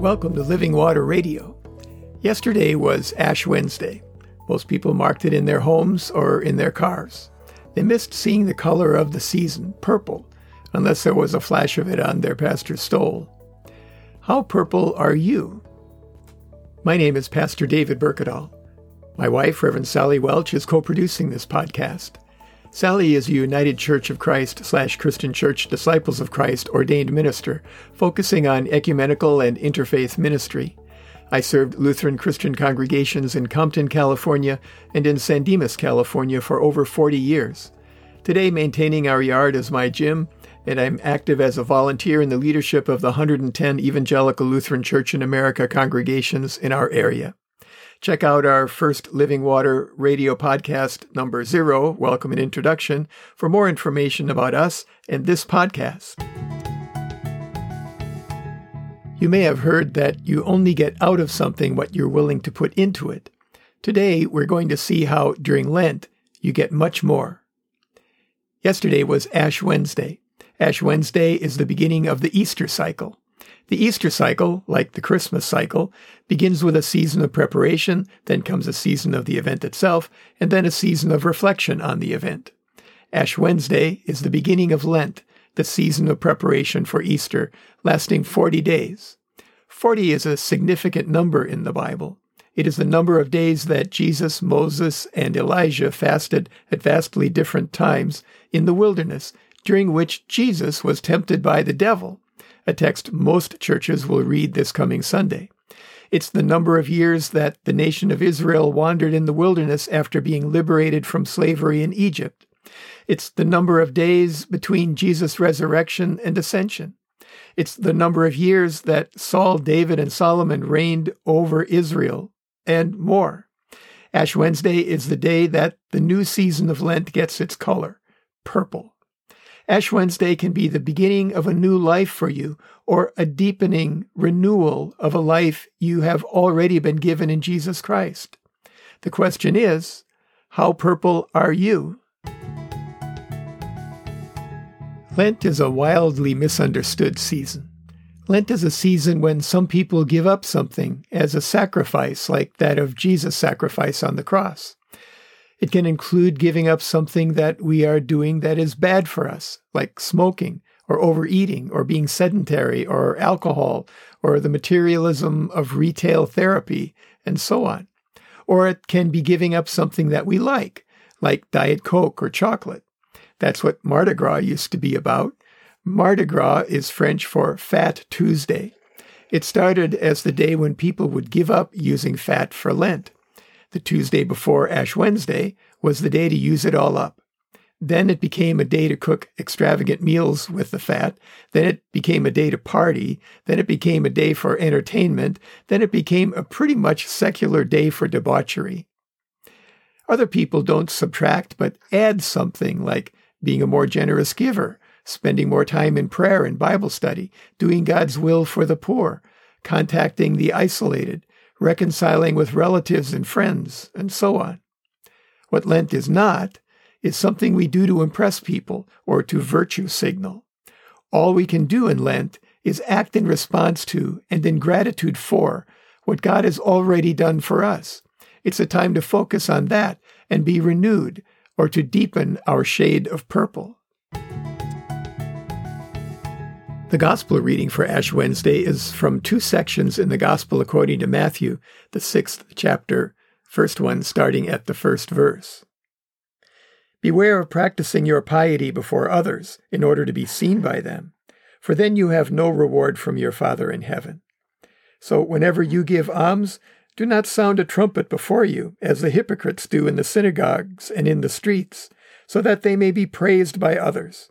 Welcome to Living Water Radio. Yesterday was Ash Wednesday. Most people marked it in their homes or in their cars. They missed seeing the color of the season, purple, unless there was a flash of it on their pastor's stole. How purple are you? My name is Pastor David Berkedal. My wife, Reverend Sally Welch, is co producing this podcast. Sally is a United Church of Christ slash Christian Church Disciples of Christ ordained minister, focusing on ecumenical and interfaith ministry. I served Lutheran Christian congregations in Compton, California, and in San Dimas, California for over 40 years. Today, maintaining our yard is my gym, and I'm active as a volunteer in the leadership of the 110 Evangelical Lutheran Church in America congregations in our area. Check out our first Living Water radio podcast, number zero, Welcome and Introduction, for more information about us and this podcast. You may have heard that you only get out of something what you're willing to put into it. Today, we're going to see how during Lent you get much more. Yesterday was Ash Wednesday. Ash Wednesday is the beginning of the Easter cycle. The Easter cycle, like the Christmas cycle, begins with a season of preparation, then comes a season of the event itself, and then a season of reflection on the event. Ash Wednesday is the beginning of Lent, the season of preparation for Easter, lasting 40 days. 40 is a significant number in the Bible. It is the number of days that Jesus, Moses, and Elijah fasted at vastly different times in the wilderness, during which Jesus was tempted by the devil a text most churches will read this coming Sunday. It's the number of years that the nation of Israel wandered in the wilderness after being liberated from slavery in Egypt. It's the number of days between Jesus' resurrection and ascension. It's the number of years that Saul, David, and Solomon reigned over Israel, and more. Ash Wednesday is the day that the new season of Lent gets its color purple. Ash Wednesday can be the beginning of a new life for you or a deepening renewal of a life you have already been given in Jesus Christ. The question is, how purple are you? Lent is a wildly misunderstood season. Lent is a season when some people give up something as a sacrifice, like that of Jesus' sacrifice on the cross. It can include giving up something that we are doing that is bad for us, like smoking or overeating or being sedentary or alcohol or the materialism of retail therapy and so on. Or it can be giving up something that we like, like Diet Coke or chocolate. That's what Mardi Gras used to be about. Mardi Gras is French for Fat Tuesday. It started as the day when people would give up using fat for Lent. The Tuesday before Ash Wednesday was the day to use it all up. Then it became a day to cook extravagant meals with the fat. Then it became a day to party. Then it became a day for entertainment. Then it became a pretty much secular day for debauchery. Other people don't subtract but add something like being a more generous giver, spending more time in prayer and Bible study, doing God's will for the poor, contacting the isolated, reconciling with relatives and friends, and so on. What Lent is not is something we do to impress people or to virtue signal. All we can do in Lent is act in response to and in gratitude for what God has already done for us. It's a time to focus on that and be renewed or to deepen our shade of purple. The Gospel reading for Ash Wednesday is from two sections in the Gospel according to Matthew, the sixth chapter, first one starting at the first verse. Beware of practicing your piety before others in order to be seen by them, for then you have no reward from your Father in heaven. So whenever you give alms, do not sound a trumpet before you, as the hypocrites do in the synagogues and in the streets, so that they may be praised by others.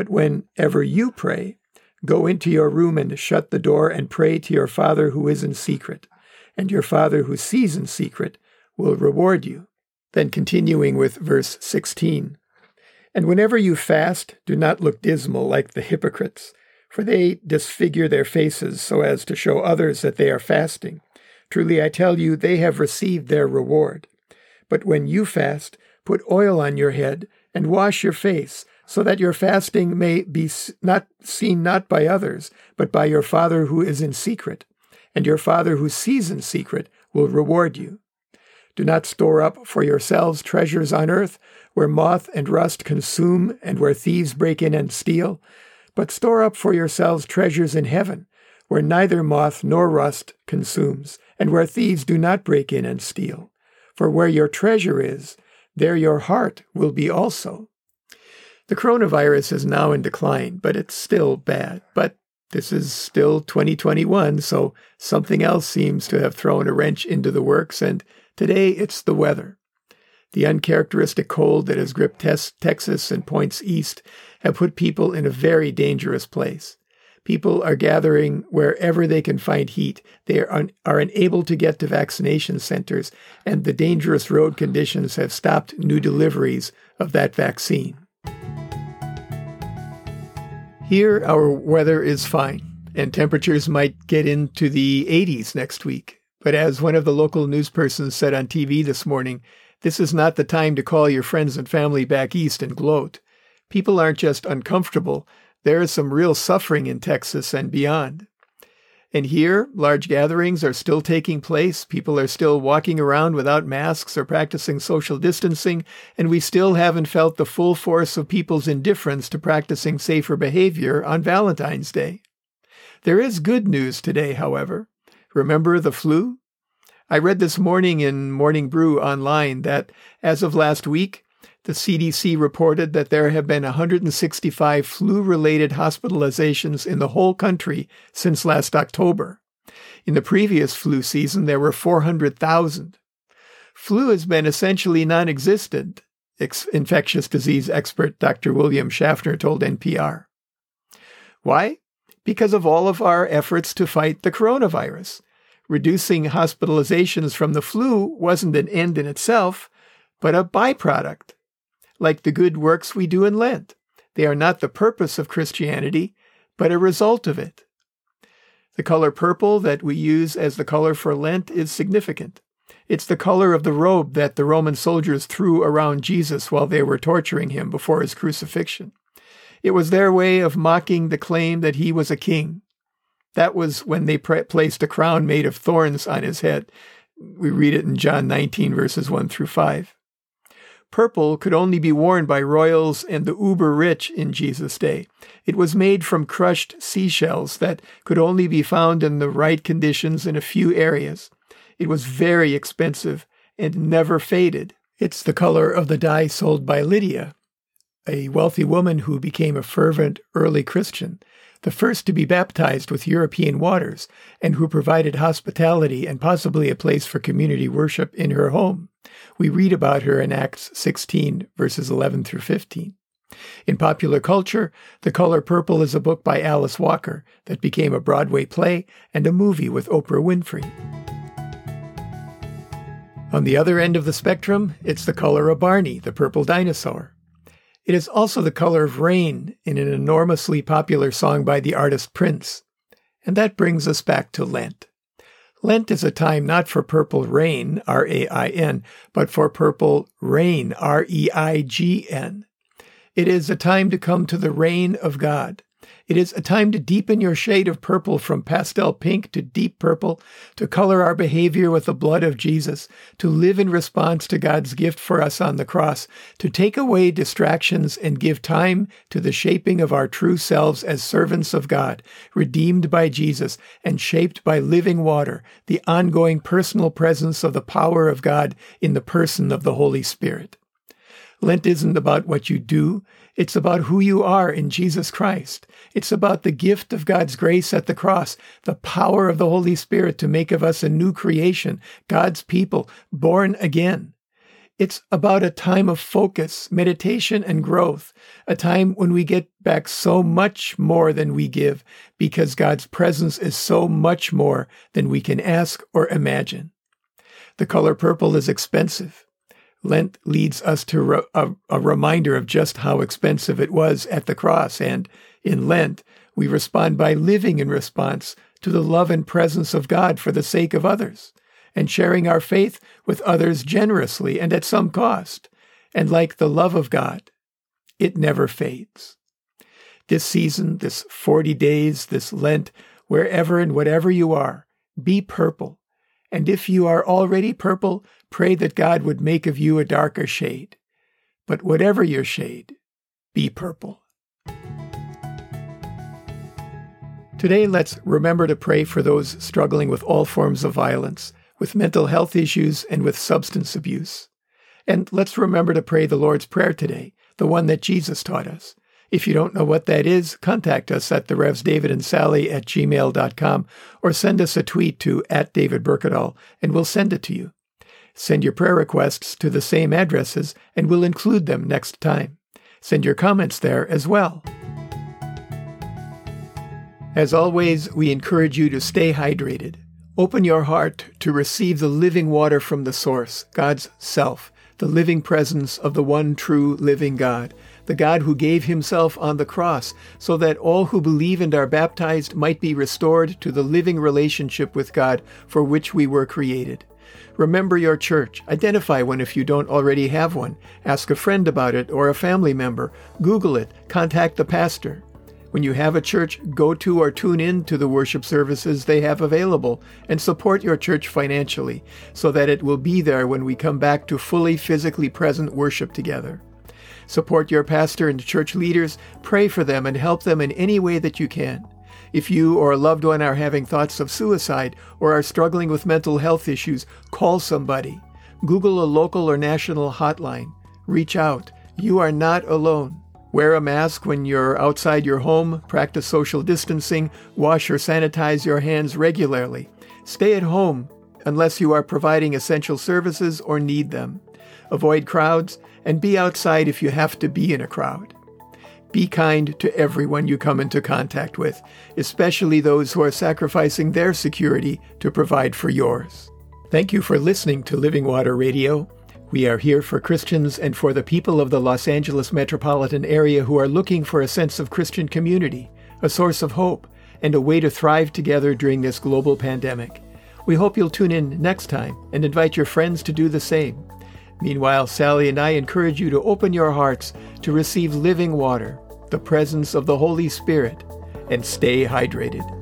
But whenever you pray, go into your room and shut the door and pray to your Father who is in secret. and your Father who sees in secret will reward you. Then continuing with verse 16 And whenever you fast, do not look dismal like the hypocrites, for they disfigure their faces so as to show others that they are fasting. Truly I tell you, they have received their reward. But when you fast, put oil on your head and wash your face, so that your fasting may be not seen not by others, but by your Father who is in secret. And your Father who sees in secret will reward you. Do not store up for yourselves treasures on earth, where moth and rust consume, and where thieves break in and steal, but store up for yourselves treasures in heaven, where neither moth nor rust consumes, and where thieves do not break in and steal. For where your treasure is, there your heart will be also. The coronavirus is now in decline, but it's still bad. But this is still 2021, so something else seems to have thrown a wrench into the works, and Today, it's the weather. The uncharacteristic cold that has gripped Texas and points east have put people in a very dangerous place. People are gathering wherever they can find heat. They are, un- are unable to get to vaccination centers, and the dangerous road conditions have stopped new deliveries of that vaccine. Here, our weather is fine, and temperatures might get into the 80s next week. But as one of the local newspersons said on TV this morning, this is not the time to call your friends and family back east and gloat. People aren't just uncomfortable, there is some real suffering in Texas and beyond. And here, large gatherings are still taking place. People are still walking around without masks or practicing social distancing, and we still haven't felt the full force of people's indifference to practicing safer behavior on Valentine's Day. There is good news today, however. Remember the flu? I read this morning in Morning Brew online that as of last week, the CDC reported that there have been 165 flu related hospitalizations in the whole country since last October. In the previous flu season, there were 400,000. Flu has been essentially non existent, ex- infectious disease expert Dr. William Schaffner told NPR. Why? because of all of our efforts to fight the coronavirus. Reducing hospitalizations from the flu wasn't an end in itself, but a byproduct, like the good works we do in Lent. They are not the purpose of Christianity, but a result of it. The color purple that we use as the color for Lent is significant. It's the color of the robe that the Roman soldiers threw around Jesus while they were torturing him before his crucifixion. It was their way of mocking the claim that he was a king. That was when they pre- placed a crown made of thorns on his head. We read it in John 19, verses 1 through 5. Purple could only be worn by royals and the uber rich in Jesus' day. It was made from crushed seashells that could only be found in the right conditions in a few areas. It was very expensive and never faded. It's the color of the dye sold by Lydia, a wealthy woman who became a fervent early Christian, the first to be baptized with European waters, and who provided hospitality and possibly a place for community worship in her home. We read about her in Acts 16, verses 11 through 15. In popular culture, The Color Purple is a book by Alice Walker that became a Broadway play and a movie with Oprah Winfrey. On the other end of the spectrum, it's the color of Barney, the purple dinosaur. It is also the color of rain in an enormously popular song by the artist Prince. And that brings us back to Lent. Lent is a time not for purple rain, R A I N, but for purple reign, R E I G N. It is a time to come to the reign of God, it is a time to deepen your shade of purple from pastel pink to deep purple, to color our behavior with the blood of Jesus, to live in response to God's gift for us on the cross, to take away distractions and give time to the shaping of our true selves as servants of God, redeemed by Jesus and shaped by living water, the ongoing personal presence of the power of God in the person of the Holy Spirit. Lent isn't about what you do. It's about who you are in Jesus Christ. It's about the gift of God's grace at the cross, the power of the Holy Spirit to make of us a new creation, God's people, born again. It's about a time of focus, meditation, and growth, a time when we get back so much more than we give because God's presence is so much more than we can ask or imagine. The color purple is expensive. Lent leads us to re- a, a reminder of just how expensive it was at the cross. And in Lent, we respond by living in response to the love and presence of God for the sake of others and sharing our faith with others generously and at some cost. And like the love of God, it never fades. This season, this 40 days, this Lent, wherever and whatever you are, be purple. And if you are already purple, pray that God would make of you a darker shade. But whatever your shade, be purple. Today, let's remember to pray for those struggling with all forms of violence with mental health issues, and with substance abuse. And let's remember to pray the Lord's Prayer today, the one that Jesus taught us. If you don't know what that is, contact us at the Revs David and Sally at gmail.com or send us a tweet to at David Berkedal and we'll send it to you. Send your prayer requests to the same addresses and we'll include them next time. Send your comments there as well. As always, we encourage you to stay hydrated. Open your heart to receive the living water from the source, God's self, the living presence of the one true living God, the God who gave himself on the cross so that all who believe and are baptized might be restored to the living relationship with God for which we were created. Remember your church. Identify one if you don't already have one. Ask a friend about it or a family member. Google it. Contact the pastor. When you have a church, go to or tune in to the worship services they have available and support your church financially so that it will be there when we come back to fully physically present worship together. Support your pastor and church leaders, pray for them, and help them in any way that you can. If you or a loved one are having thoughts of suicide or are struggling with mental health issues, call somebody. Google a local or national hotline. Reach out. You are not alone. Wear a mask when you're outside your home, practice social distancing, wash or sanitize your hands regularly. Stay at home unless you are providing essential services or need them. Avoid crowds and be outside if you have to be in a crowd. Be kind to everyone you come into contact with, especially those who are sacrificing their security to provide for yours. Thank you for listening to Living Water Radio. We are here for Christians and for the people of the Los Angeles metropolitan area who are looking for a sense of Christian community, a source of hope, and a way to thrive together during this global pandemic. We hope you'll tune in next time and invite your friends to do the same. Meanwhile, Sally and I encourage you to open your hearts to receive living water, the presence of the Holy Spirit, and stay hydrated.